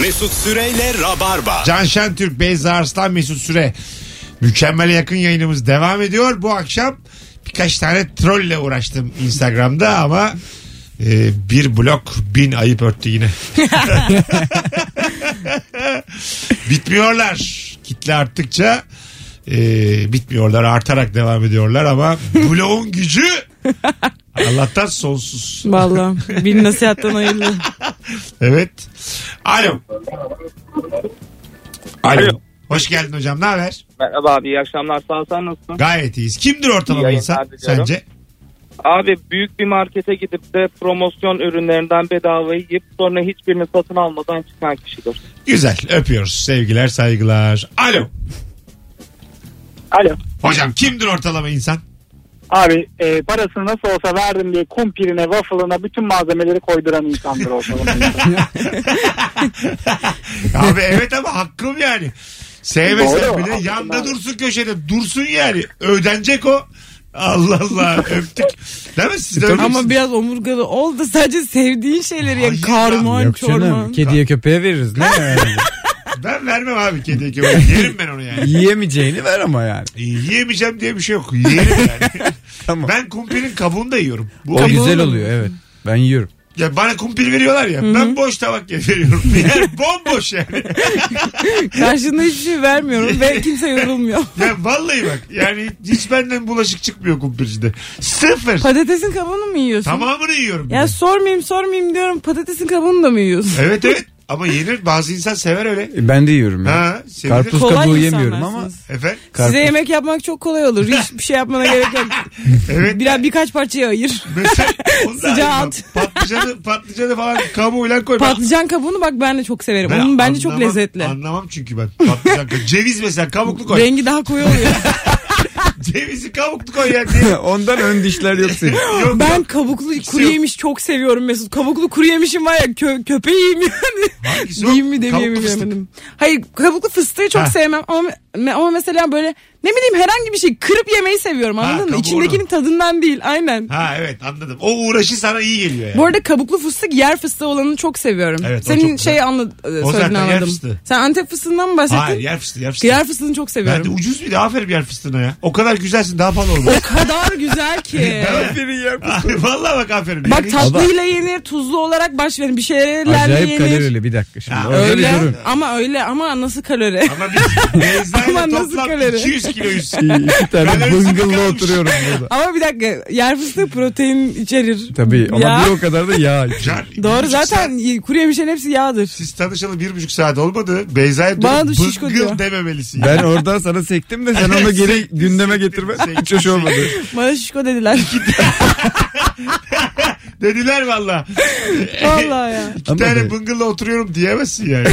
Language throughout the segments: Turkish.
Mesut Süreyle Rabarba. Can Şentürk, Beyza Arslan, Mesut Süre. Mükemmele yakın yayınımız devam ediyor. Bu akşam birkaç tane trolle uğraştım Instagram'da ama e, bir blok bin ayıp örttü yine. Bitmiyorlar. Kitle arttıkça e, bitmiyorlar. Artarak devam ediyorlar ama bloğun gücü Allah'tan sonsuz. Valla bir nasihattan hayırlı. Evet. Alo. Alo. Alo. Hoş geldin hocam. Ne haber? Merhaba abi iyi akşamlar sağ ol sen nasılsın? Gayet iyiyiz. Kimdir ortalama İyi yayınlar insan diliyorum. sence? Abi büyük bir markete gidip de promosyon ürünlerinden bedava yiyip sonra hiçbirini satın almadan çıkan kişidir. Güzel. Öpüyoruz. Sevgiler, saygılar. Alo. Alo. Hocam kimdir ortalama insan? Abi e, parasını nasıl olsa verdim diye kumpirine, waffle'ına bütün malzemeleri koyduran insandır ortalama. Abi evet ama hakkım yani. Sevmesen Doğru, bile haklısın yanda abi. dursun köşede. Dursun yani. Ödenecek o. Allah Allah öptük. Değil mi? Siz de Ama biraz omurgalı ol da sadece sevdiğin şeyleri ya. Hayır Karman, Yok canım. çorman. Kediye köpeğe veririz. Ne yani? Ben vermem abi kediye köpeğe. Yerim ben onu yani. Yiyemeyeceğini ver ama yani. Yiyemeyeceğim diye bir şey yok. Yerim yani. Tamam. ben kumpirin kabuğunu da yiyorum. Bu O güzel oluyor evet. Ben yiyorum. Ya bana kumpir veriyorlar ya. Ben boş tabak veriyorum. Yani bomboş yani. Karşında hiçbir şey vermiyorum ve kimse yorulmuyor. Ya vallahi bak. Yani hiç benden bulaşık çıkmıyor kumpircide. Sıfır. Patatesin kabuğunu mu yiyorsun? Tamamını yiyorum. bir Ya de. sormayayım sormayayım diyorum patatesin kabuğunu da mı yiyorsun? Evet evet. Ama yenir. Bazı insan sever öyle. E, Ben de yiyorum ya. Ha, sevilir. Karpuz Kolay kabuğu insanlarsınız. yemiyorum ama Efendim? karpuz. Size yemek yapmak çok kolay olur. Hiçbir şey yapmana gerek yok. Evet. Biraz birkaç parçaya ayır. Mesela onu da Sıcağı ayırmam. at. Patlıcanı, patlıcanı falan kabuğuyla koy. Ben- Patlıcan kabuğunu bak ben de çok severim. Ben Onun bence çok anlamam- lezzetli. Anlamam çünkü ben. Patlıcan koy. Ceviz mesela kabuklu koy. Rengi daha koyu oluyor. Cevizi kabuklu koy ya diye. Ondan ön dişler yok senin. Yok, ben yok. kabuklu kuru yok. yemiş çok seviyorum Mesut. Kabuklu kuru yemişim var ya kö- köpeğim yani. Hangisi o? Diyeyim mi demeyeyim fıstık. bilemedim. Hayır kabuklu fıstığı çok Ha. sevmem ama, ama mesela böyle ne bileyim herhangi bir şey kırıp yemeyi seviyorum anladın mı? kabuğunu. İçindekinin tadından değil aynen. Ha evet anladım. O uğraşı sana iyi geliyor yani. Bu arada kabuklu fıstık yer fıstığı olanını çok seviyorum. Evet, o Senin çok güzel. şey anla, O zaten söylediğini yer anladım. fıstığı. Sen Antep fıstığından mı bahsettin? Hayır yer fıstığı yer fıstığı. Yer fıstığını çok Ben de seviyorum. ucuz bir de aferin yer fıstığına ya. O kadar güzelsin daha pahalı olmaz. O kadar güzel ki. Aferin ya. Vallahi bak aferin. Bak Yani- tatlıyla yenir, tuzlu olarak baş verin. Bir şeylerle Acayip yenir. kalorili bir dakika şimdi. Ha, bir Öyle durun. ama öyle ama nasıl kalori? Ama biz Beyza'yla Aman nasıl toplam kalori? 200 kiloyuz. İki tane kalmış. oturuyorum burada. ama bir dakika yer fıstığı protein içerir. Tabii ama Ya. bir o kadar da yağ. Can, bir Doğru buçuk zaten kuru yemişlerin hepsi yağdır. Siz tanışalı bir buçuk saat olmadı. Beyza'ya Bana dönüp da şişko bıngıl diyor. dememelisin. Ben oradan sana sektim de sen onu geri gündeme getirme. Hiç hoş olmadı. Bana şişko dediler. Dediler valla. Vallahi ya. İki Ama tane be- bıngılla oturuyorum diyemezsin yani.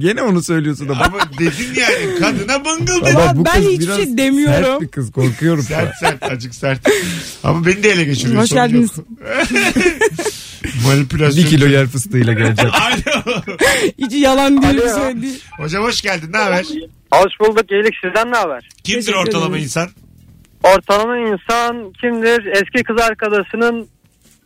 Gene onu söylüyorsun ama. Ama dedin yani kadına bıngıl dedin. Ama bu ben kız hiçbir biraz şey demiyorum. Sert bir kız korkuyorum. Sert sert acık sert. Ama beni de ele geçiriyor. Hoş geldiniz. Manipülasyon. bir kilo yer fıstığıyla geleceğim. Alo. Hiç yalan değil Alo. söylediği. Hocam hoş geldin. Ne haber? Hoş bulduk iyilik sizden ne haber? Kimdir Teşekkür ortalama ederim. insan? Ortalama insan kimdir? Eski kız arkadaşının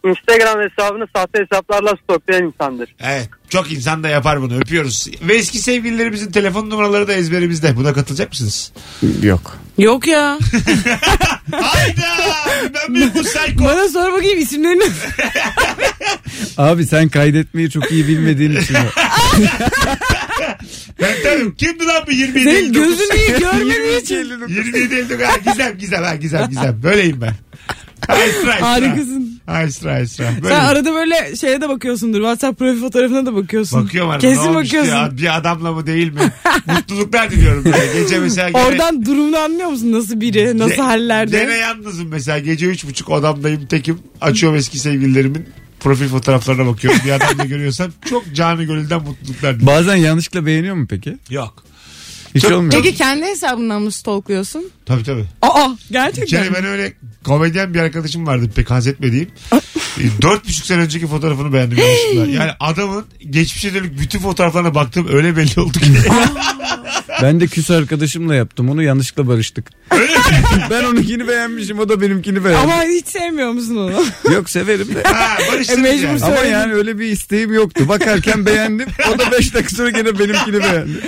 Instagram hesabını sahte hesaplarla stoklayan insandır. Evet. Çok insan da yapar bunu. Öpüyoruz. Ve eski sevgililerimizin telefon numaraları da ezberimizde. Buna katılacak mısınız? Yok. Yok ya. Hayda! Ben bir bu psycho. Bana sor bakayım isimlerini. Abi sen kaydetmeyi çok iyi bilmediğin için. o. Ben tabii. Kimdi lan bu 27 Senin 59? gözünü iyi görmediği için. 27 59. Ha, gizem gizem ha gizem gizem. Böyleyim ben. Ha, Esra Esra. Harikasın. Ha, Esra Esra. Böyle. Sen arada böyle şeye de bakıyorsundur. WhatsApp profil fotoğrafına da bakıyorsun. Bakıyorum arada. Kesin bakıyorsun. Ya, bir adamla mı değil mi? Mutluluklar diliyorum. Böyle. Gece mesela gene, Oradan durumunu anlıyor musun? Nasıl biri? Nasıl hallerde? Gene yalnızım mesela. Gece üç buçuk odamdayım tekim. Açıyorum eski sevgililerimin profil fotoğraflarına bakıyorum. Bir adamla görüyorsam çok canı gönülden mutluluklar diliyorum. Bazen yanlışlıkla beğeniyor mu peki? Yok. Hiç Çok- olmuyor. Peki kendi hesabından mı stalkluyorsun? Tabii tabii. Aa Bir gerçekten. kere ben öyle komedyen bir arkadaşım vardı pek haz etmediğim. E, Dört buçuk sene önceki fotoğrafını beğendim yanlışlıkla. Yani adamın geçmişe dönük bütün fotoğraflarına baktım öyle belli oldu ki. Ben de küs arkadaşımla yaptım onu yanlışlıkla barıştık. Ben onunkini beğenmişim o da benimkini beğenmiş. Ama hiç sevmiyor musun onu? Yok severim de. Ha, barıştınız E, mecbur yani. Ama Söyledim. yani öyle bir isteğim yoktu. Bakarken beğendim. O da 5 dakika sonra gene benimkini beğendi.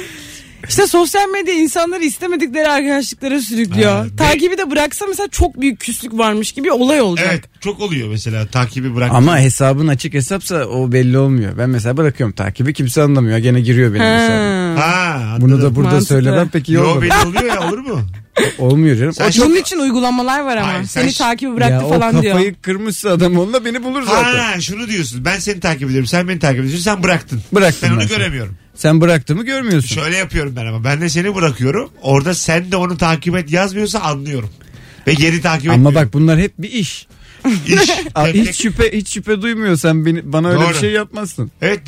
İşte sosyal medya insanları istemedikleri arkadaşlıklara sürüklüyor. Ha, be- Takibi de bıraksa mesela çok büyük küslük varmış gibi olay olacak. Evet çok oluyor mesela takibi bırak. Ama hesabın açık hesapsa o belli olmuyor. Ben mesela bırakıyorum takibi kimse anlamıyor. Gene giriyor benim hesabım. Ha. Bunu da burada Mantıklı. söylemem pek iyi Yo olmadı. belli oluyor ya olur mu? Olmuyor canım. Sen o çok- Bunun için uygulamalar var ama. Hayır, sen Seni ş- takibi bıraktı ya o falan kafayı diyor. kırmışsa adam onunla beni bulur zaten. Ha şunu diyorsun ben seni takip ediyorum sen beni takip ediyorsun sen bıraktın. Bıraktım Ben onu seni. göremiyorum. Sen bıraktığımı görmüyorsun. Şöyle yapıyorum ben ama ben de seni bırakıyorum orada sen de onu takip et yazmıyorsa anlıyorum. Ve geri takip Ama etmiyorum. bak bunlar hep bir iş. İş, Aa, hiç şüphe hiç şüphe duymuyorsan beni bana öyle Doğru. bir şey yapmazsın. Evet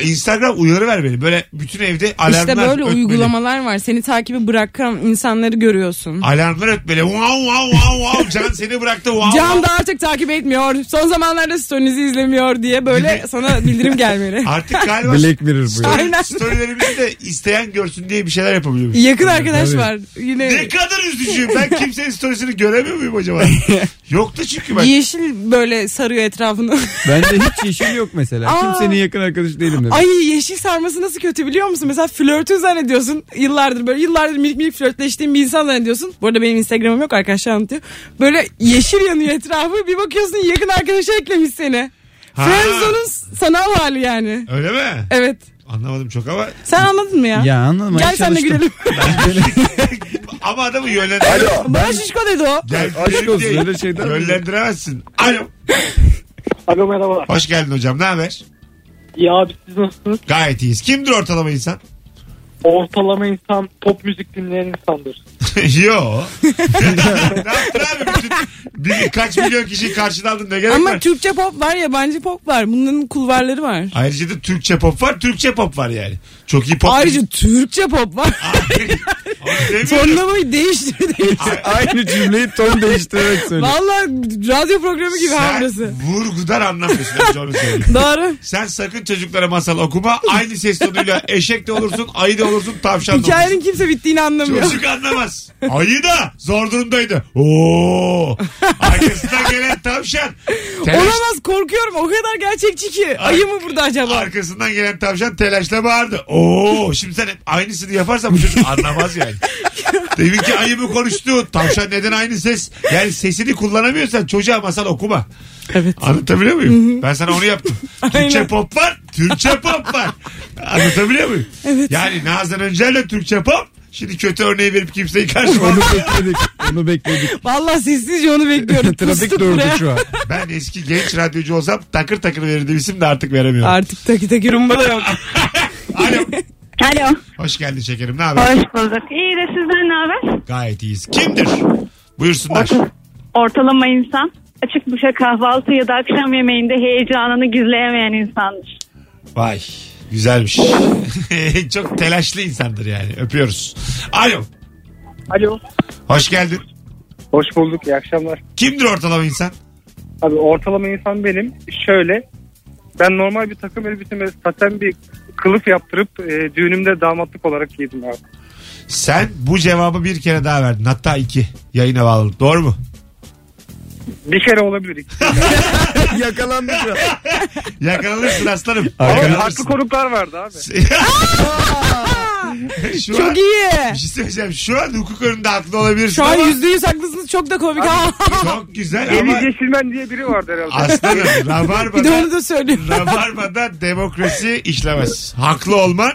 Instagram uyarı ver beni. Böyle bütün evde alarmlar İşte böyle ötmeli. uygulamalar var. Seni takibi bırakan insanları görüyorsun. Alarmlar ötmeli. Wow wow wow wow. Can seni bıraktı. Wow, Can wow. da artık takip etmiyor. Son zamanlarda story'nizi izlemiyor diye böyle sana bildirim gelmeli. Artık galiba Black Mirror bu ya. Aynen. storylerimizi de isteyen görsün diye bir şeyler yapabiliyoruz. Yakın arkadaş Tabii. var. Yine Ne kadar üzücüyüm. Ben kimsenin storiesini göremiyor muyum acaba? Yoktu çünkü ben. yeşil böyle sarıyor etrafını. Bende hiç yeşil yok mesela. Aa. Kimsenin yakın arkadaşı değilim dedim. Ay yeşil sarması nasıl kötü biliyor musun? Mesela flörtün zannediyorsun. Yıllardır böyle yıllardır minik minik flörtleştiğin bir insan zannediyorsun. Bu arada benim Instagram'ım yok arkadaşlar anlatıyor. Böyle yeşil yanıyor etrafı. Bir bakıyorsun yakın arkadaşı eklemiş seni. Ha. Friendzone'un sanal hali yani. Öyle mi? Evet. Anlamadım çok ama. Sen anladın mı ya? Ya anladım. Gel sen de gülelim. ama adamı yönlendir. Bana şişko dedi o. Gel Aşk olsun, öyle şeyden? Yönlendiremezsin. Alo. Alo merhaba. Hoş geldin hocam. Ne haber? Ya abi siz nasılsınız? Gayet iyiyiz. Kimdir ortalama insan? Ortalama insan pop müzik dinleyen insandır. Yo. ne yaptın abi? Bütün, bir, kaç milyon kişiyi karşına aldın ne gerek Ama var? Türkçe pop var yabancı pop var. Bunların kulvarları var. Ayrıca da Türkçe pop var, Türkçe pop var yani. Çok iyi pop. Ayrıca Türkçe pop var. Hayır. Tonlamayı değiştir değiştir. Aynı cümleyi ton değiştirerek söyle. Valla radyo programı gibi ha burası. vurgudan anlamıyorsun. önce onu söyleyeyim. Doğru. Sen sakın çocuklara masal okuma. Aynı ses tonuyla eşek de olursun, ayı da olursun, tavşan da olursun. Hikayenin kimse bittiğini anlamıyor. Çocuk anlamaz. Ayı da zor durumdaydı. Oo. Arkasından gelen tavşan. Telaş, Olamaz korkuyorum o kadar gerçekçi ki. Ayı mı burada acaba? arkasından gelen tavşan telaşla bağırdı. Oo. Şimdi sen hep aynısını yaparsan bu çocuk anlamaz yani. Demin ki ayı mı konuştu? Tavşan neden aynı ses? Yani sesini kullanamıyorsan çocuğa masal okuma. Evet. Anlatabiliyor muyum? Ben sana onu yaptım. Türkçe pop var, Türkçe pop var. Anlatabiliyor muyum? Evet. Yani Nazan Öncel'le Türkçe pop. Şimdi kötü örneği verip kimseyi karşıma Onu bekledik. Onu bekledik. Valla sessizce onu bekliyorum. Trafik durdu şu an. Ben eski genç radyocu olsam takır takır verirdim isim de artık veremiyorum. Artık taki taki rumba da yok. Alo. Alo. Hoş geldin şekerim. Ne haber? Hoş bulduk. İyi de sizden ne haber? Gayet iyiyiz. Kimdir? Buyursunlar. Ortalama insan. Açık büfe kahvaltı ya da akşam yemeğinde heyecanını gizleyemeyen insandır. Vay. Güzelmiş. Çok telaşlı insandır yani. Öpüyoruz. Alo. Alo. Hoş geldin. Hoş bulduk. İyi akşamlar. Kimdir ortalama insan? Abi ortalama insan benim. Şöyle. Ben normal bir takım elbiseme saten bir kılıf yaptırıp e, düğünümde damatlık olarak giydim abi. Sen bu cevabı bir kere daha verdin. Hatta iki. Yayına bağlı. Doğru mu? Bir kere olabilir. Yakalandık şu an. Yakalanırsın aslanım. Ama farklı konuklar vardı abi. Şu an, Çok iyi. Bir şey söyleyeceğim. Şu an hukuk önünde haklı olabilirsin Şu an ama yüzde yüz haklısınız çok da komik. Ha. çok güzel ama Deniz Yeşilmen diye biri vardı herhalde. aslanım Bir de Rabarba'da, onu da söyleyeyim. Rabarba'da demokrasi işlemez. Haklı olman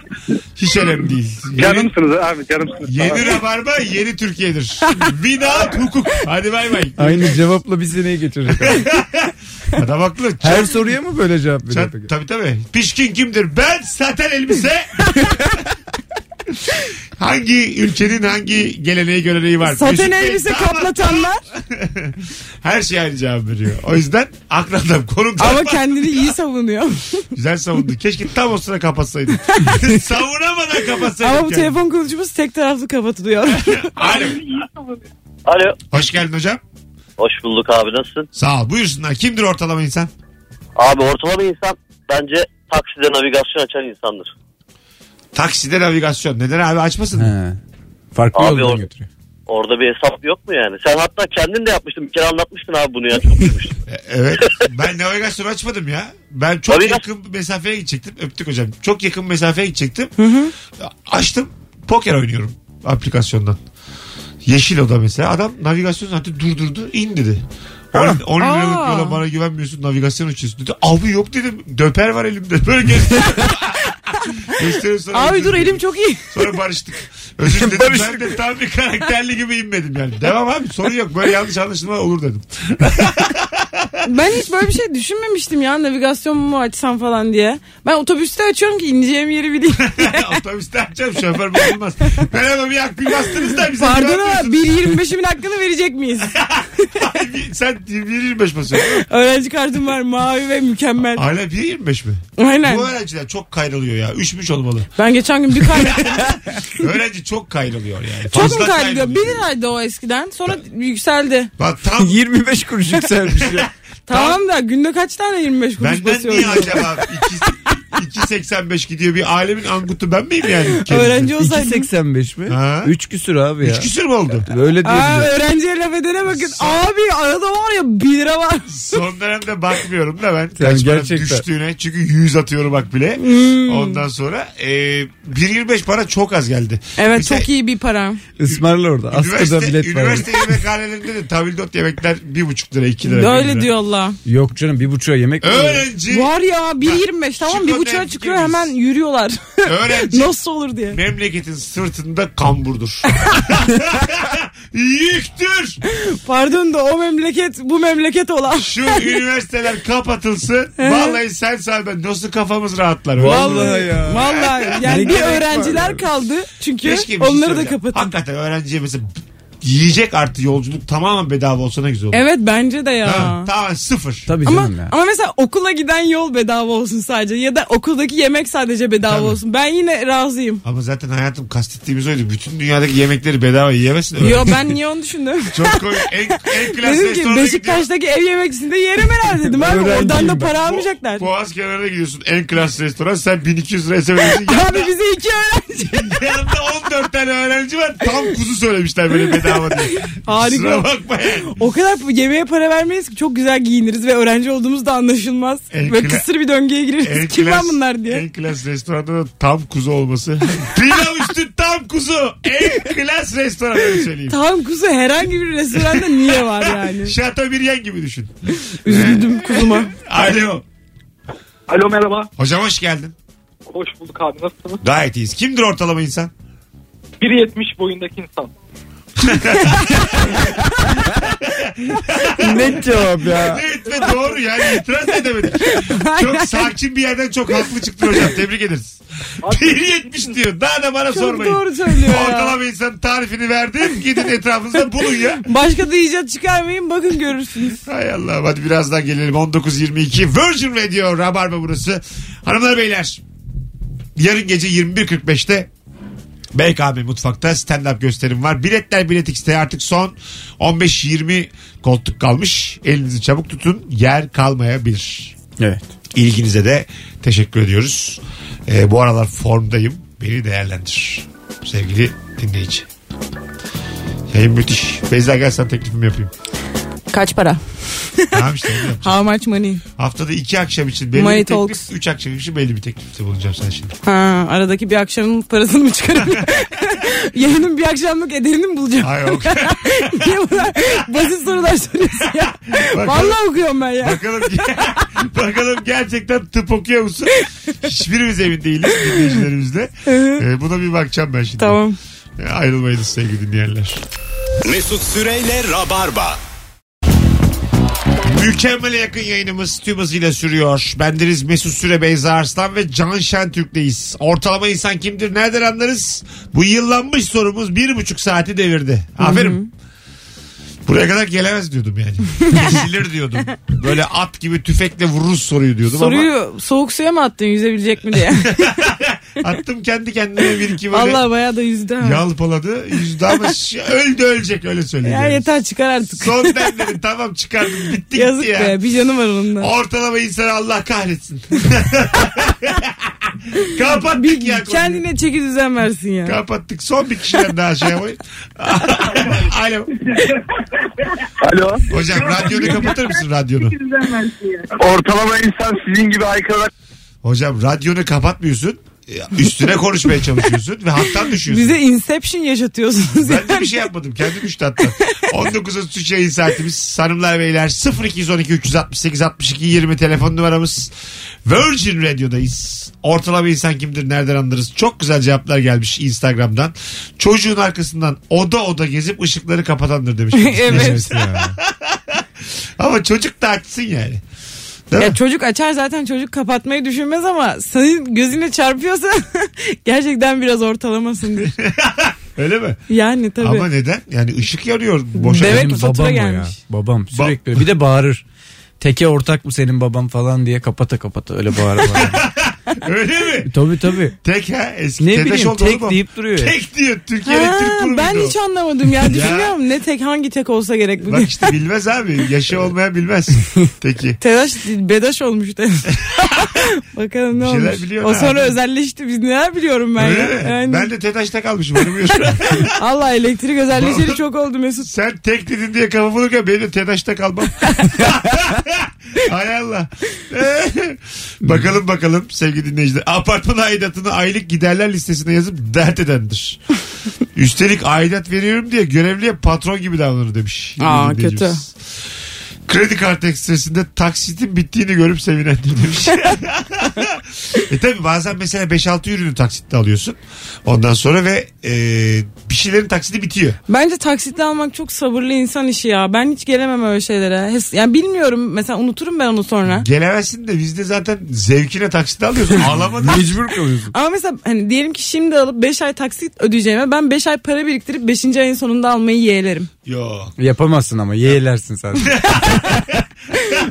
hiç önemli değil. Yeni, Canımsınız abi canımsınız. yeni Rabarba yeni Türkiye'dir. Without hukuk. Hadi bay bay. Aynı cevapla bir seneyi geçirecek. Adam haklı. Her Çat- soruya mı böyle cevap veriyor çat- peki? tabii tabii. Pişkin kimdir? Ben saten elbise. hangi ülkenin hangi geleneği göreneği var? Saten Mesut Bey, elbise damat, kaplatanlar Her şey aynı cevap veriyor. O yüzden aklı adam konuk ama kendini iyi savunuyor. Güzel savundu. Keşke tam o sıra kapatsaydın. Savunamadan kapatsaydın. ama bu kendini. telefon kılıcımız tek taraflı kapatılıyor. Alo. Alo. Hoş geldin hocam. Hoş bulduk abi nasılsın? Sağ ol. Buyursunlar. Kimdir ortalama insan? Abi ortalama insan bence takside navigasyon açan insandır. Takside navigasyon. Neden abi açmasın? He. Farklı Abi yoldan or- götürüyor. Orada bir hesap yok mu yani? Sen hatta kendin de yapmıştın. Bir kere anlatmıştın abi bunu ya. Çok. E, Evet. Ben navigasyon açmadım ya. Ben çok Navigasyon- yakın mesafeye gidecektim. Öptük hocam. Çok yakın mesafeye gidecektim. Açtım. Poker oynuyorum aplikasyondan. Yeşil oda mesela. Adam navigasyon zaten durdurdu. in dedi. 10, 10 liralık Aa. yola bana güvenmiyorsun navigasyon açıyorsun dedi. Abi yok dedim. Döper var elimde. Böyle göster. Sonra Abi dur elim çok iyi. Sonra barıştık. Özür dilerim. ben de tam bir karakterli gibi inmedim yani. Devam abi sorun yok. Böyle yanlış anlaşılma olur dedim. Ben hiç böyle bir şey düşünmemiştim ya navigasyon mu açsam falan diye. Ben otobüste açıyorum ki ineceğim yeri bileyim. Otobüste açacağım şoför bozulmaz. Merhaba bir akbil bastınız da bize Pardon ama güvenmiyorsunuz. 1.25'imin hakkını verecek miyiz? Sen 1.25 basıyorsun. Öğrenci kartım var mavi ve mükemmel. Hala 1.25 mi? Aynen. Bu öğrenciler çok kayrılıyor ya. Üşmüş olmalı. Ben geçen gün bir kaybettim. Öğrenci çok kayrılıyor yani. Çok Fazla mu kaybediyor? 1 liraydı o eskiden. Sonra yükseldi. Bak tam 25 kuruş yükselmiş ya. Tamam da günde kaç tane 25 kuruş benden basıyor? niye acaba 2 2.85 gidiyor bir alemin angutu ben miyim yani? kendisi? Öğrenci olsaydım. 2.85 mi? Ha? 3 küsür abi ya. Üç küsür mü oldu? Öyle diyor Aa, bize. öğrenciye laf edene bakın. Abi arada var ya 1 lira var. Son dönemde bakmıyorum da ben kaç para gerçekten. düştüğüne çünkü 100 atıyorum bak bile. Hmm. Ondan sonra e, 1.25 para çok az geldi. Evet Mesela çok iyi bir para. Ismarla orada. Askıda Üniversite, bilet var. üniversite yemekhanelerinde de tabildot yemekler 1.5 lira 2 lira. bir Öyle lira. diyorlar. Yok canım bir buçuğa yemek mi? Öğrenci, Var ya 1.25 tamam şu buçuğa çıkıyor fikiriz. hemen yürüyorlar. öğrenci Nasıl olur diye. memleketin sırtında kamburdur. Yüktür. Pardon da o memleket bu memleket olan. Şu üniversiteler kapatılsın. Vallahi sen say ben nasıl kafamız rahatlar. öyle. Vallahi ya. Vallahi yani bir öğrenciler kaldı. Çünkü Keşke bir şey onları da söyleyeceğim. kapatın. Hakikaten öğrenciye mesela yiyecek artı yolculuk tamamen bedava olsa ne güzel olur. Evet bence de ya. Ha, tamamen sıfır. Tabii Ama, canım ya. ama mesela okula giden yol bedava olsun sadece ya da okuldaki yemek sadece bedava Tabii. olsun. Ben yine razıyım. Ama zaten hayatım kastettiğimiz oydu. Bütün dünyadaki yemekleri bedava yiyemezsin. Yo ben niye onu düşündüm? Çok koy. En, en klas Dedim ki restorana. Beşiktaş'taki ev yemekçisinde yerim herhalde dedim abi. Öğrenciyim Oradan da ben. para almayacaklar. Boğaz kenarına gidiyorsun. En klas restoran. Sen 1200 liraya söylüyorsun. Abi bize iki öğrenci. Yanında 14 tane öğrenci var. Tam kuzu söylemişler böyle bedava diye. Harika. Kusura bakma yani. O kadar yemeğe para vermeyiz ki çok güzel giyiniriz ve öğrenci olduğumuz da anlaşılmaz. En ve kla- kısır bir döngüye gireriz. En Kim klas- lan bunlar diye. En klas restoranda da tam kuzu olması. Pilav üstü tam kuzu. En klas restoran öyle söyleyeyim. Tam kuzu herhangi bir restoranda niye var yani? Şatöbiryen gibi düşün. Üzüldüm kuzuma. Alo. Alo merhaba. Hocam hoş geldin. Hoş bulduk abi nasılsınız? Gayet iyiyiz. Kimdir ortalama insan? 1.70 boyundaki insan. Net cevap ya. Evet ve doğru yani itiraz edemedik. Çok sakin bir yerden çok haklı çıktın hocam. Tebrik ederiz. 1.70 diyor. Daha da bana Çok sormayın. doğru söylüyor ya. Ortalama insan tarifini verdim. Gidin etrafınızda bulun ya. Başka da icat çıkarmayın bakın görürsünüz. Hay Allah hadi biraz daha gelelim 19.22 Virgin Radio Rabarba burası Hanımlar beyler yarın gece 21.45'te BKM Mutfak'ta stand-up gösterim var. Biletler Bilet X'te artık son 15-20 koltuk kalmış. Elinizi çabuk tutun. Yer kalmayabilir. Evet. İlginize de teşekkür ediyoruz. Ee, bu aralar formdayım. Beni değerlendir. Sevgili dinleyici. Yayın müthiş. Beyza gel sana teklifimi yapayım. Kaç para? Tamam işte onu. How much money? Haftada iki akşam için belli Money bir teklif, talks. üç akşam için belli bir teklifte bulunacağım sana şimdi. Ha, aradaki bir akşamın parasını mı çıkarayım? Yayının bir akşamlık ederini mi bulacağım? Ay yok. Niye bu kadar basit sorular soruyorsun ya? Bakalım- Vallahi okuyorum ben ya. bakalım, bakalım gerçekten tıp okuyor musun? Hiçbirimiz emin değiliz dinleyicilerimizle. Ee, buna bir bakacağım ben şimdi. Tamam. Ee, ayrılmayınız sevgili dinleyenler. Mesut Süreyle Rabarba. Mükemmele yakın yayınımız tüm hızıyla sürüyor. Bendeniz Mesut Süre, Beyza Arslan ve Can Şentürk'teyiz. Ortalama insan kimdir? Nereden anlarız? Bu yıllanmış sorumuz bir buçuk saati devirdi. Aferin. Buraya kadar gelemez diyordum yani. Kesilir diyordum. Böyle at gibi tüfekle vururuz soruyu diyordum ama Soruyu soğuk suya mı attın yüzebilecek mi diye. attım kendi kendime bir iki böyle Vallahi bayağı da yüzdü ha. yalpaladı. Yüzde ama ş- öldü ölecek öyle söyleyeyim. Ya yani. yeter çıkar artık. Son demleri tamam çıkardım bitti Yazık gitti ya. be bir canı var onun da. Ortalama insanı Allah kahretsin. Kapattık ya. konuyu. Kendine çeki düzen versin ya. Kapattık. Son bir kişiden daha şey yapayım. Alo. Alo. Hocam radyonu kapatır mısın radyonu? Ortalama insan sizin gibi aykırı Hocam radyonu kapatmıyorsun. Üstüne konuşmaya çalışıyorsun ve hattan düşüyorsun. Bize Inception yaşatıyorsunuz. Ben de bir şey yapmadım. Kendim düştü hatta. 19.33 yayın saatimiz. Hanımlar beyler 0212 368 62 20 telefon numaramız. Virgin Radio'dayız. Ortalama insan kimdir nereden anlarız? Çok güzel cevaplar gelmiş Instagram'dan. Çocuğun arkasından oda oda gezip ışıkları kapatandır demiş. Evet. Ama çocuk da açsın yani. Değil Ya mi? çocuk açar zaten çocuk kapatmayı düşünmez ama senin gözüne çarpıyorsa gerçekten biraz ortalamasındır. Öyle mi? Yani tabii. Ama neden? Yani ışık yanıyor. Boşa Evet, Benim babam o ya. gelmiş. Babam sürekli öyle. bir de bağırır. Teke ortak mı senin babam falan diye kapata kapata öyle bağıra bağıra. Öyle mi? tabii tabii. Tek ha eski Ne TEDAŞ bileyim oldu tek oğlum deyip duruyor. Tek diyor. Türkiye Elektrik Kurumu. ben hiç anlamadım ya. Düşünüyorum ne tek hangi tek olsa gerek bugün. Bak işte bilmez abi. Yaşı olmayan bilmez. Peki. Telaş değil, bedaş olmuş. Bakalım ne Bir şeyler olmuş. biliyorsun O ha. sonra özelleşti. Biz neler biliyorum ben Öyle ya. mi? Yani, Ben de TEDAŞ'ta kalmışım. Bilmiyorum. Allah elektrik özelleşeli çok oldu Mesut. Sen tek dedin diye kafa bulurken benim de TEDAŞ'ta kalmam. Hay Allah. bakalım bakalım sevgili dinleyiciler. Apartman aidatını aylık giderler listesine yazıp dert edendir. Üstelik aidat veriyorum diye görevliye patron gibi davranır demiş. Aa, dinleyicimiz. Kredi kartı ekstresinde taksitin bittiğini görüp sevinendir demiş. e tabi bazen mesela 5-6 ürünü taksitle alıyorsun. Ondan sonra ve e, bir şeylerin taksiti bitiyor. Bence taksitle almak çok sabırlı insan işi ya. Ben hiç gelemem öyle şeylere. Hes- Yani bilmiyorum mesela unuturum ben onu sonra. Gelemezsin de biz de zaten zevkine taksit alıyoruz. Ağlamadın. Mecbur kalıyorsun. Ama mesela hani diyelim ki şimdi alıp 5 ay taksit ödeyeceğime ben 5 ay para biriktirip 5. ayın sonunda almayı yeğlerim. Yok. Yapamazsın ama yeğlersin sen.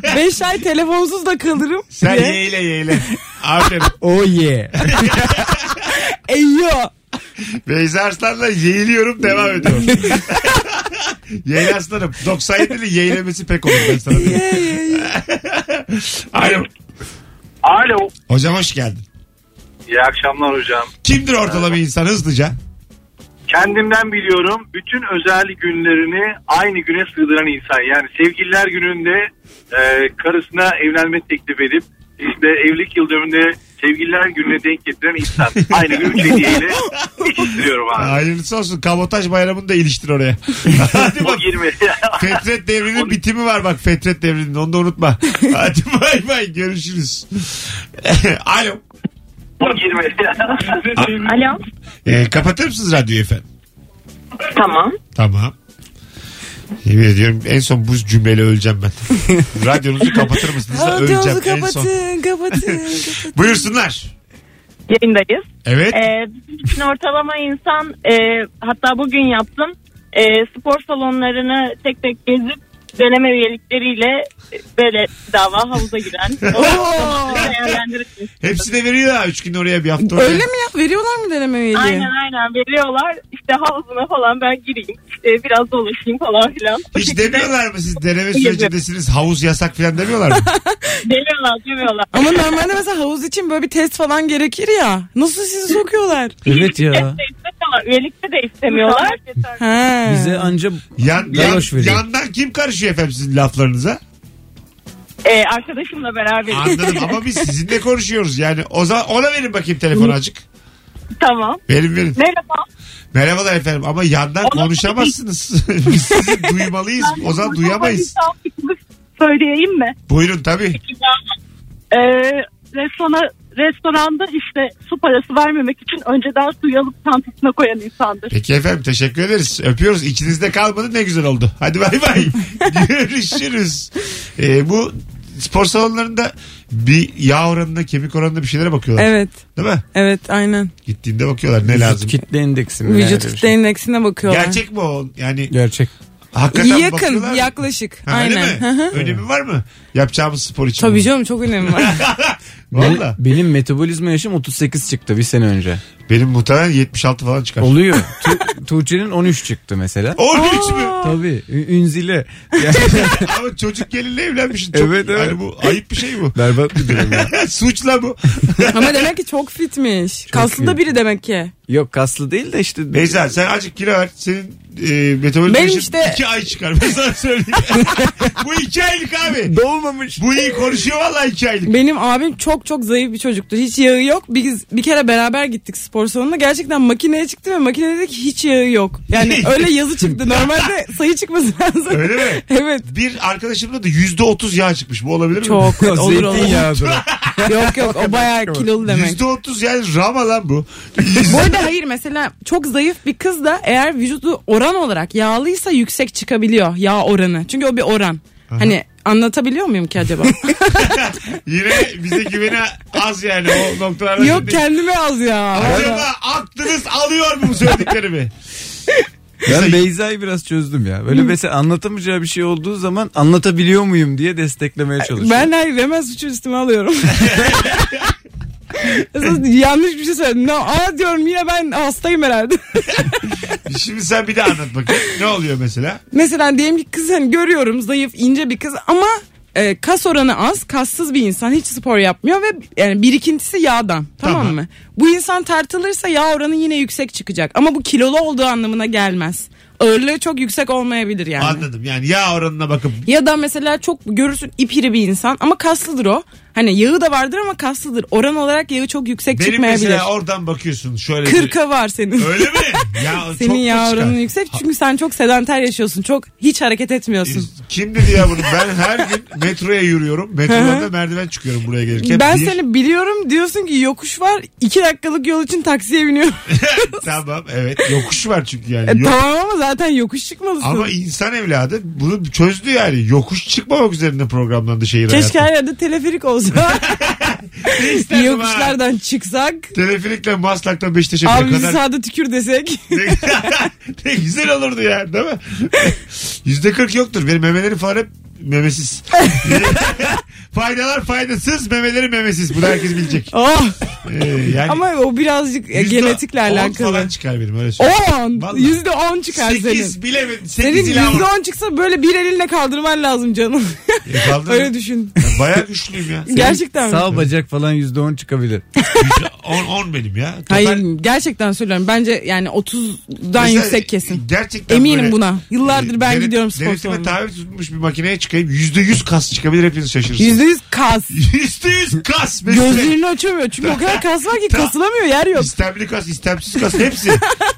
5 ay telefonsuz da kalırım. Sen diye. yeğle yeğle. Aferin. o ye. Eyyo. Beyza Arslan'la yeğliyorum devam ediyor. Yeğle aslanım. 97'li yeğlemesi pek olur ben sana diyeyim. Alo. Alo. Hocam hoş geldin. İyi akşamlar hocam. Kimdir ortalama insan hızlıca? Kendimden biliyorum bütün özel günlerini aynı güne sığdıran insan. Yani sevgililer gününde e, karısına evlenme teklif edip işte evlilik yıl dönümünde sevgililer gününe denk getiren insan. Aynı gün üç hediyeyle geçiştiriyorum abi. Hayırlısı olsun. Kabotaj bayramını da iliştir oraya. Hadi bak. 20. Fetret devrinin bitimi var bak Fetret devrinin onu da unutma. Hadi bay bay görüşürüz. Alo. 20. Alo. Ee, kapatır mısınız radyoyu efendim? Tamam. Tamam. Yemin ediyorum en son bu cümleyle öleceğim ben. Radyonuzu kapatır mısınız da öleceğim Radyonuzu en son. kapatın kapatın. Buyursunlar. Yayındayız. Evet. Ee, bizim için ortalama insan e, hatta bugün yaptım. E, spor salonlarını tek tek gezip deneme üyelikleriyle böyle dava havuza giren. o değerlendirip Hepsi de veriyor ha. Üç gün oraya bir hafta oraya. Öyle mi ya? Veriyorlar mı deneme üyeliği? Aynen aynen veriyorlar. İşte havuzuna falan ben gireyim. İşte biraz dolaşayım falan filan. Hiç şekilde demiyorlar mı siz deneme sürecindesiniz havuz yasak falan demiyorlar mı? Demiyorlar demiyorlar. Ama normalde mesela havuz için böyle bir test falan gerekir ya. Nasıl sizi sokuyorlar? evet ya. Üyelikte de istemiyorlar. Ha. Bize anca Yan, yan, yandan kim karışıyor efendim sizin laflarınıza? Ee, arkadaşımla beraber. Anladım ama biz sizinle konuşuyoruz. Yani o zaman ona verin bakayım telefonu azıcık. Tamam. Verin verin. Merhaba. Merhabalar efendim ama yandan konuşamazsınız. biz sizi duymalıyız. O zaman duyamayız. Söyleyeyim mi? Buyurun tabii. Ee, restorana, restoranda işte su parası vermemek için önceden suyu alıp çantasına koyan insandır. Peki efendim teşekkür ederiz. Öpüyoruz. İçinizde kalmadı ne güzel oldu. Hadi bay bay. Görüşürüz. Ee, bu spor salonlarında bir yağ oranında kemik oranında bir şeylere bakıyorlar. Evet. Değil mi? Evet aynen. Gittiğinde bakıyorlar ne lazım. vücut kitle indeksi mi? Vücut öyle bir kitle şey. indeksine bakıyorlar. Gerçek mi o? Yani Gerçek. Hakikaten Yakın bakıyorlar mı? yaklaşık. Ha, öyle Aynen. mi? Önemi var mı? Yapacağımız spor için. Tabii canım çok önemi var. Valla. Benim metabolizma yaşım 38 çıktı bir sene önce. Benim muhtemelen 76 falan çıkar. Oluyor. Tu- Tuğçe'nin 13 çıktı mesela. 13 mü? Tabii. Ü- Ünzile. Yani Ama çocuk gelinle evlenmişsin. Çok, Evet, evet. Hani bu ayıp bir şey bu. berbat bir durum ya. Suçla bu. Ama demek ki çok fitmiş. Kaslı da iyi. biri demek ki. Yok kaslı değil de işte. Beyza sen azıcık kilo ver. Senin e, metabolizma Benim işte- iki ay çıkar. Ben sana söyleyeyim. bu iki aylık abi. Doğmamış. Bu iyi konuşuyor vallahi iki aylık. Benim abim çok çok zayıf bir çocuktu. Hiç yağı yok. Biz bir kere beraber gittik spor salonuna. Gerçekten makineye çıktı ve makinede dedi ki hiç yağı yok. Yani öyle yazı çıktı. Normalde sayı çıkması lazım. Öyle mi? Evet. Bir arkadaşımda da yüzde otuz yağ çıkmış. Bu olabilir mi? Çok olur olur. Yok yok o bayağı kilolu demek. Yüzde otuz yani rama lan bu. Bu arada hayır mesela çok zayıf bir kız da eğer vücudu oran olarak yağlıysa yüksek çıkabiliyor yağ oranı. Çünkü o bir oran. Hani anlatabiliyor muyum ki acaba? Yine bize güveni az yani o noktalarda. Yok şimdi- kendime az ya. Acaba aklınız alıyor mu bu söylediklerimi? Ben Beyza'yı biraz çözdüm ya. Böyle mesela anlatamayacağı bir şey olduğu zaman anlatabiliyor muyum diye desteklemeye çalışıyorum. Ben hayır hemen suçu üstüme alıyorum. Esas yanlış bir şey söyledim. Aa diyorum yine ben hastayım herhalde. Şimdi sen bir de anlat bakayım. Ne oluyor mesela? Mesela diyelim ki kız hani görüyorum zayıf ince bir kız ama e, kas oranı az kassız bir insan hiç spor yapmıyor ve yani birikintisi yağdan tamam, Tamam. mı? Bu insan tartılırsa yağ oranı yine yüksek çıkacak ama bu kilolu olduğu anlamına gelmez. Ağırlığı çok yüksek olmayabilir yani. Anladım. Yani yağ oranına bakıp Ya da mesela çok görürsün ipiri bir insan ama kaslıdır o. Hani yağı da vardır ama kaslıdır. Oran olarak yağı çok yüksek benim çıkmayabilir. mesela oradan bakıyorsun şöyle. bir- Kırka var senin. Öyle mi? Ya, çok Senin mu yağ çıkar? oranın yüksek çünkü sen çok sedanter yaşıyorsun. Çok hiç hareket etmiyorsun. Kim dedi ya bunu? Ben her gün metroya yürüyorum. Metrolarda merdiven çıkıyorum buraya gelirken. ben Bir- seni biliyorum diyorsun ki yokuş var iki dakikalık yol için taksiye biniyorum. tamam evet. Yokuş var çünkü yani. E, Yok- tamam ama zaten yokuş çıkmalısın. Ama insan evladı bunu çözdü yani. Yokuş çıkmamak üzerine programlandı şehir Keşke hayatı. her yerde teleferik olsa. Ha? Yokuşlardan çıksak. Teleferikle Maslak'tan Beşiktaş'a Abi kadar sağda tükür desek. ne, ne güzel olurdu ya değil mi? Yüzde kırk yoktur. Benim memelerim falan hep memesiz. Faydalar faydasız, memeleri memesiz. Bunu herkes bilecek. oh. Ee, yani Ama o birazcık e, genetikle alakalı. falan çıkar benim öyle söyleyeyim. 10. Vallahi. Yüzde 10 çıkar senin. Sekiz bilemedim. Senin Sekiz yüzde ilan var. 10 çıksa böyle bir elinle kaldırman lazım canım. E, Öyle düşün. Bayağı güçlüyüm ya. Gerçekten mi? Sağ bacak falan %10 çıkabilir. 10 10 benim ya. Total- Hayır gerçekten söylüyorum. Bence yani 30'dan Mesela yüksek kesin. Gerçekten Eminim böyle, buna. Yıllardır ben gidiyorum spor Denetime salonuna. tabi tutulmuş bir makineye çıkayım. Yüzde yüz kas çıkabilir hepiniz şaşırırsınız. Yüzde yüz kas. Yüzde yüz kas. Mesela. Gözlerini açamıyor. Çünkü o kadar kas var ki kasılamıyor yer yok. İstemli kas, istemsiz kas hepsi.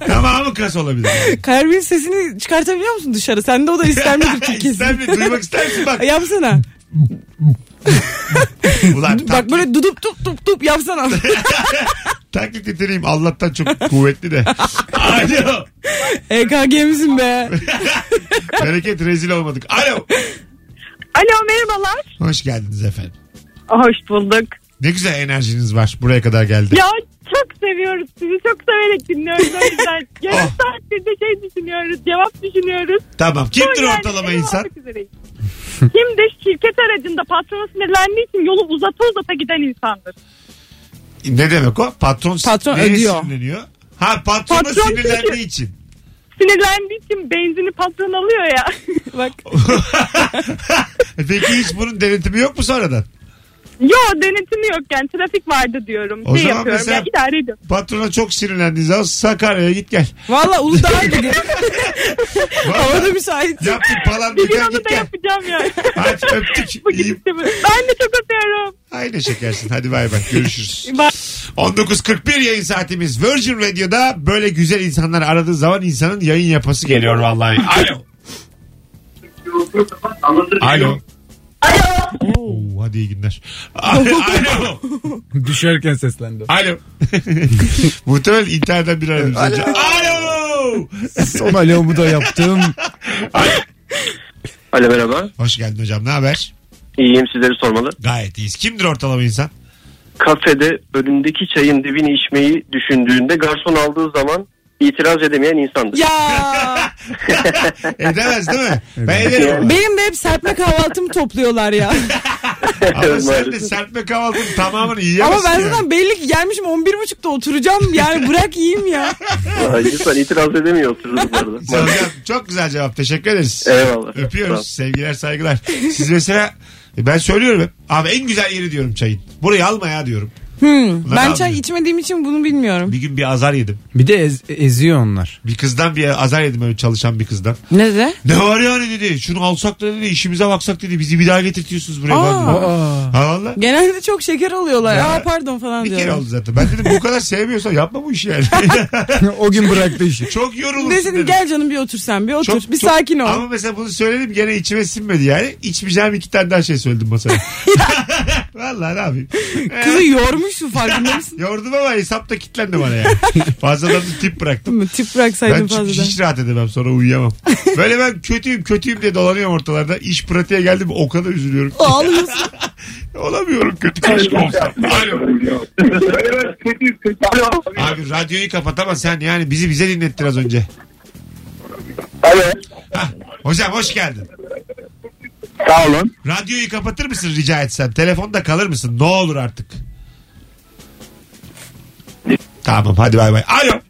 Tamamı kas olabilir. Kalbin sesini çıkartabiliyor musun dışarı? Sende o da istemlidir çünkü kesin. İstemli duymak ister misin bak. Yapsana. Ulan Bak taklit, böyle dudup dup dup dup yapsana. taklit yeteneğim Allah'tan çok kuvvetli de. Alo. EKG misin be? Bereket rezil olmadık. Alo. Alo merhabalar. Hoş geldiniz efendim. Hoş bulduk. Ne güzel enerjiniz var. Buraya kadar geldi. Ya çok seviyoruz sizi. Çok severek dinliyoruz o yüzden. Yarım Oh. saattir de şey düşünüyoruz. Cevap düşünüyoruz. Tamam. Kimdir Son yani ortalama ev insan? Kimdir şirket aracında patronu sinirlendiği için yolu uzata uzata giden insandır. Ne demek o? Patron, Patron ödüyor. sinirleniyor? Ha patrona Patron sinirlendiği çünkü- için. Sinirlendiği için benzini patron alıyor ya. Bak Peki hiç bunun denetimi yok mu sonradan? Yo denetimi yok yani trafik vardı diyorum. O şey zaman yapıyorum mesela- ya idare ediyorum. Patrona çok sinirlendiğin zaman Sakarya'ya git gel. valla Uludağ'a gidin. Vallahi Havada müsait. Yaptık falan Bir gün biter onu git da gel. yapacağım yani. Hadi öptük. Bugün İyi. istemedim. Ben de çok öpüyorum. Aynı şekersin. Hadi bay bay. Görüşürüz. Bye. 19.41 yayın saatimiz. Virgin Radio'da böyle güzel insanlar aradığı zaman insanın yayın yapası geliyor vallahi. Alo. Alo. Oo, hadi iyi günler. Alo. Alo. Düşerken seslendi. Alo. Muhtemelen internetten bir aradı. Alo. Alo. Son alomu da yaptım. Alo merhaba. Hoş geldin hocam. Ne haber? İyiyim sizleri sormalı. Gayet iyiyiz. Kimdir ortalama insan? Kafede önündeki çayın dibini içmeyi düşündüğünde garson aldığı zaman itiraz edemeyen insandır. Ya Edemez değil mi? Ben ederim. ama. benim de hep serpme kahvaltımı topluyorlar ya. Ama sen de Maalesef. serpme kahvaltının tamamını yiyemezsin. Ama ben zaten belli ki gelmişim 11.30'da oturacağım. Yani bırak yiyeyim ya. İnsan itiraz edemiyor oturduğu Güzel hocam, çok güzel cevap. Teşekkür ederiz. Eyvallah. Öpüyoruz. Sevgiler saygılar. Siz mesela e, ben söylüyorum hep. Abi en güzel yeri diyorum çayın. Burayı alma ya diyorum. Hmm, ben çay içmediğim için bunu bilmiyorum. Bir gün bir azar yedim. Bir de ez- eziyor onlar. Bir kızdan bir azar yedim öyle çalışan bir kızdan. Ne de? Ne var yani dedi. Şunu alsak da dedi işimize baksak dedi. Bizi bir daha getirtiyorsunuz buraya. Aa. falan dedi. Ha valla. Genelde çok şeker oluyorlar. Ya, Aa pardon falan Bir kere diyorlar. oldu zaten. Ben dedim bu kadar sevmiyorsan yapma bu işi yani. o gün bıraktı işi. Çok yorulursun Desin dedim. gel canım bir otur sen bir otur. Çok- bir çok- sakin ol. Ama mesela bunu söyledim gene içime sinmedi yani. İçmeyeceğim iki tane daha şey söyledim masaya. Vallahi ne yapayım. Kızı yormuşsun farkında mısın? Yordum ama hesapta kilitlendi bana yani. Fazladan bir tip bıraktım. Tip Ben bıraksaydın çünkü fazladan. hiç rahat edemem sonra uyuyamam. Böyle ben kötüyüm kötüyüm diye dolanıyorum ortalarda. İş pratiğe geldim o kadar üzülüyorum. Ağlıyorsun. Olamıyorum kötü keşke olsam. Alo. Abi radyoyu kapat ama sen yani bizi bize dinlettin az önce. Alo. Hah, hocam hoş geldin. Sağ olun. Radyoyu kapatır mısın rica etsem? Telefonda kalır mısın? Ne olur artık. Tamam hadi bay bay. Alo.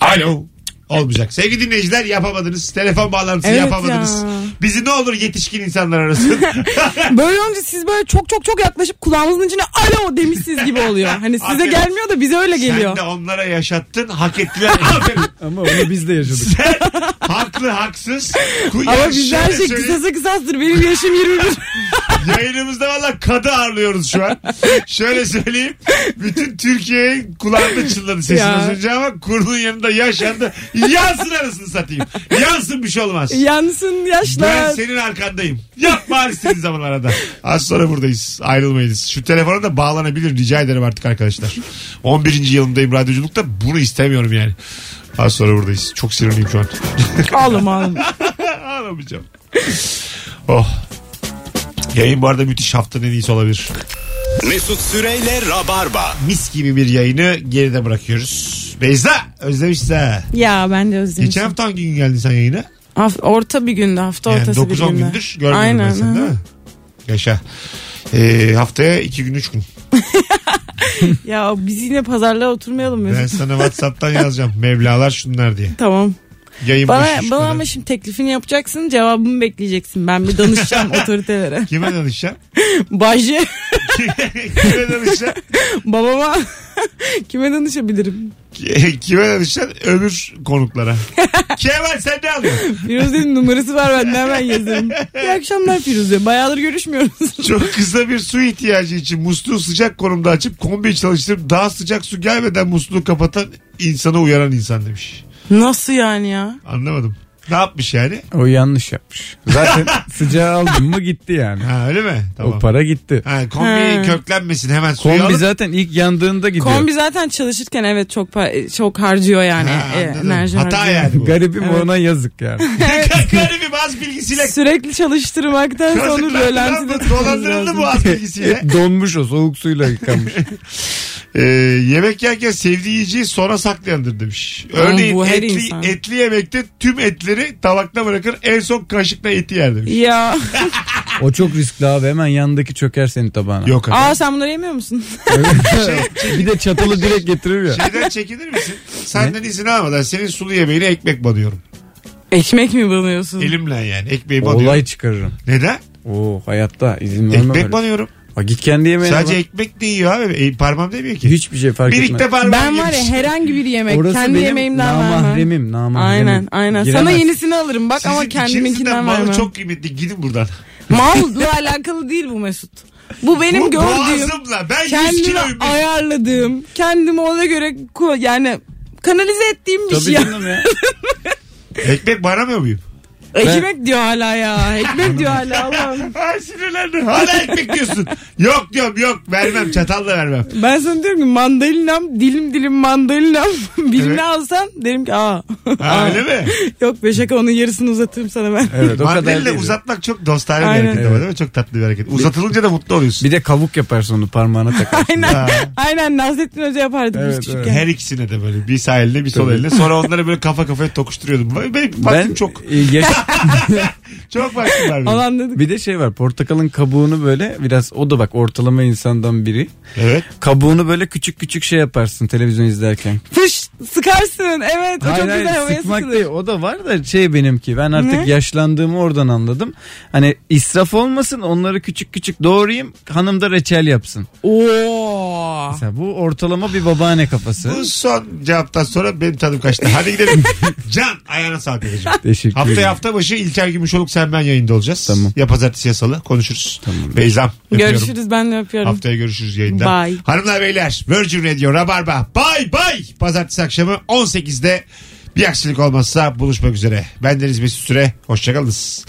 Alo. Olmayacak. Sevgili dinleyiciler yapamadınız. Telefon bağlantısı Evet yapamadınız. ya. Bizi ne olur yetişkin insanlar arasın. Böyle olunca siz böyle çok çok çok yaklaşıp kulağımızın içine alo demişsiniz gibi oluyor. Hani size Aferin. gelmiyor da bize öyle geliyor. Sen de onlara yaşattın. Hak ettiler. Aferin. Ama onu biz de yaşadık. Sen haklı haksız. Ku- Ama Yani bizde her şöyle şey söyleyeyim. kısasa kısastır. Benim yaşım 21. Yayınımızda valla kadı ağırlıyoruz şu an. Şöyle söyleyeyim. Bütün Türkiye kulağında çınladı sesin Ya. az önce ama kurunun yanında yaşandı. Yansın arasını satayım. Yansın bir şey olmaz. Yansın Ben yaşlar. senin arkandayım. Yapma istediğin zaman arada. Az sonra buradayız. Ayrılmayız. Şu telefona da bağlanabilir rica ederim artık arkadaşlar. 11. yılımdayım radyoculukta. Bunu istemiyorum yani. Az sonra buradayız. Çok sinirliyim şu an. Ağlama ağlama. Ağlamayacağım. Oh. Yayın bu arada müthiş haftanın en iyisi olabilir. Mesut Süreyle Rabarba. Mis gibi bir yayını geride bırakıyoruz. Beyza özlemişsin ha. Ya ben de özlemişim. Geçen hafta hangi gün geldin sen yayına? Haf- orta bir günde hafta Yani ortası bir 9-10 günde. gündür görmedim Aynen. ben seni değil hı. mi? Yaşa. Ee, haftaya 2 gün 3 gün. Ya biz yine pazarlığa oturmayalım mı? Ben sana Whatsapp'tan yazacağım. Mevlalar şunlar diye. Tamam. Yayın Bana, şu bana ama şimdi teklifini yapacaksın cevabımı bekleyeceksin. Ben bir danışacağım otoritelere. Kime danışacaksın? Bajje Kime danışacaksın? babama kime danışabilirim? Kime danışacaksın? Öbür konuklara. Kemal sen ne alıyorsun? Firuze'nin numarası var ben de hemen yazarım. İyi akşamlar Firuze. Bayağıdır görüşmüyoruz. Çok kısa bir su ihtiyacı için musluğu sıcak konumda açıp kombiyi çalıştırıp daha sıcak su gelmeden musluğu kapatan insana uyaran insan demiş. Nasıl yani ya? Anlamadım. Ne yapmış yani? O yanlış yapmış. Zaten sıcağı aldın mı gitti yani. Ha öyle mi? Tamam. O para gitti. Ha, kombi Ha. köklenmesin hemen suyu Kombi alıp. zaten ilk yandığında gidiyor. Kombi zaten çalışırken evet çok pa- çok harcıyor yani. Ha, E, anladım. enerji Hata harcıyor. yani bu. Garibim Evet. ona yazık yani. Garibim az bilgisiyle. Sürekli çalıştırmaktan sonra Kazıklandı lan rölantide Dolandırıldı bu az bilgisiyle. Donmuş o soğuk suyla yıkanmış. Ee, yemek yerken sevdiği yiyeceği sonra saklayandır demiş. Örneğin bu her etli, insan. etli yemekte tüm etleri tabakta bırakır en son kaşıkla eti yer demiş. Ya. O çok riskli abi hemen yandaki çöker senin tabağına. Yok abi. Aa sen bunları yemiyor musun? bir de çatalı direkt getirir ya. Şeyden çekinir misin? Senden izin almadan senin sulu yemeğine ekmek banıyorum. Ekmek mi banıyorsun? Elimle yani ekmeği banıyorum. Olay çıkarırım. Neden? Oo hayatta izin vermem Ekmek öyle. banıyorum. Ha, git kendi yemeğine Sadece bak. ekmek de yiyor abi. E, parmağım demiyor ki. Hiçbir şey fark Birlikte etmez. parmağım Ben var ya yemiş. herhangi bir yemek Orası kendi benim yemeğimden vermem. namahremim, namahremim. Aynen aynen. Sana Giremez. yenisini alırım bak ama de kendiminkinden malı vermem. çok kıymetli. Gidin buradan. Malla alakalı değil bu Mesut. Bu benim Bu gördüğüm, boğazımla. Ben 100 kendime kiloyum. ayarladığım, kendimi ona göre ko- yani kanalize ettiğim bir Tabii şey. canım ya. Ekmek banamıyor muyum? Ekmek diyor hala ya. Ekmek diyor hala Allah'ım. Ay sinirlendim. Hala ekmek diyorsun. Yok diyorum yok vermem çatalla vermem. Ben sana diyorum ki mandalinam dilim dilim mandalinam birini Evet. alsan derim ki aa. Ha, öyle mi? Yok be şaka onun yarısını uzatırım sana ben. Evet o kadar Mandalina değil. uzatmak çok dostane bir Aynen. hareket ama değil mi? Çok tatlı bir hareket. Uzatılınca da mutlu oluyorsun. Bir de kavuk yaparsın onu parmağına takar. Aynen. Ha. Aynen Nasrettin Hoca yapardı Evet, biz küçükken. Her ikisine de böyle bir sağ eline bir sol Tabii. eline. Sonra onları böyle kafa kafaya tokuşturuyordum. Benim ben çok. e, yaş- Çok benim. Alan dedik. bir de şey var portakalın kabuğunu böyle biraz o da bak ortalama insandan biri. Evet. Kabuğunu böyle küçük küçük şey yaparsın televizyon izlerken. Fış sıkarsın. Evet o Hayır çok hayır güzel havaya sıkmak sıkılır. değil o da var da şey benimki ben artık Ne? yaşlandığımı oradan anladım. Hani israf olmasın onları küçük küçük doğrayayım hanım da reçel yapsın. Oo. Mesela bu ortalama bir babaanne kafası. Bu son cevaptan sonra benim tadım kaçtı. Hadi gidelim. Can ayağına sağlık edeceğim. Teşekkür Haftaya ederim. hafta başı İlker Gümüşoluk sen ben yayında olacağız. Tamam. Ya pazartesi ya salı konuşuruz. Tamam. Beyzam. öpüyorum. Görüşürüz ben de öpüyorum. Haftaya görüşürüz yayında. Bye. Hanımlar beyler Virgin Radio Rabarba. Bye bye. Pazartesi akşamı 18'de bir aksilik olmazsa buluşmak üzere. Ben Deniz Mesut Süre. Hoşçakalınız.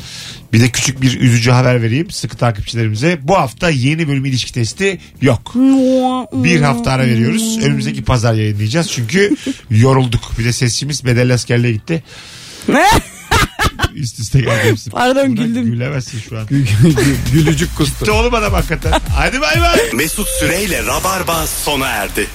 Bir de küçük bir üzücü haber vereyim sıkı takipçilerimize. Bu hafta yeni bölüm ilişki testi yok. Bir hafta ara veriyoruz. Önümüzdeki pazar yayınlayacağız. Çünkü yorulduk. Bir de sesimiz bedelli askerliğe gitti. Üst üste geldi hepsi. Pardon, Buna güldüm. Gülemezsin şu an. Gülücük kustu. Gitti oğlum adam hakikaten. Hadi bay bay. Mesut Süreyle Rabarba sona erdi.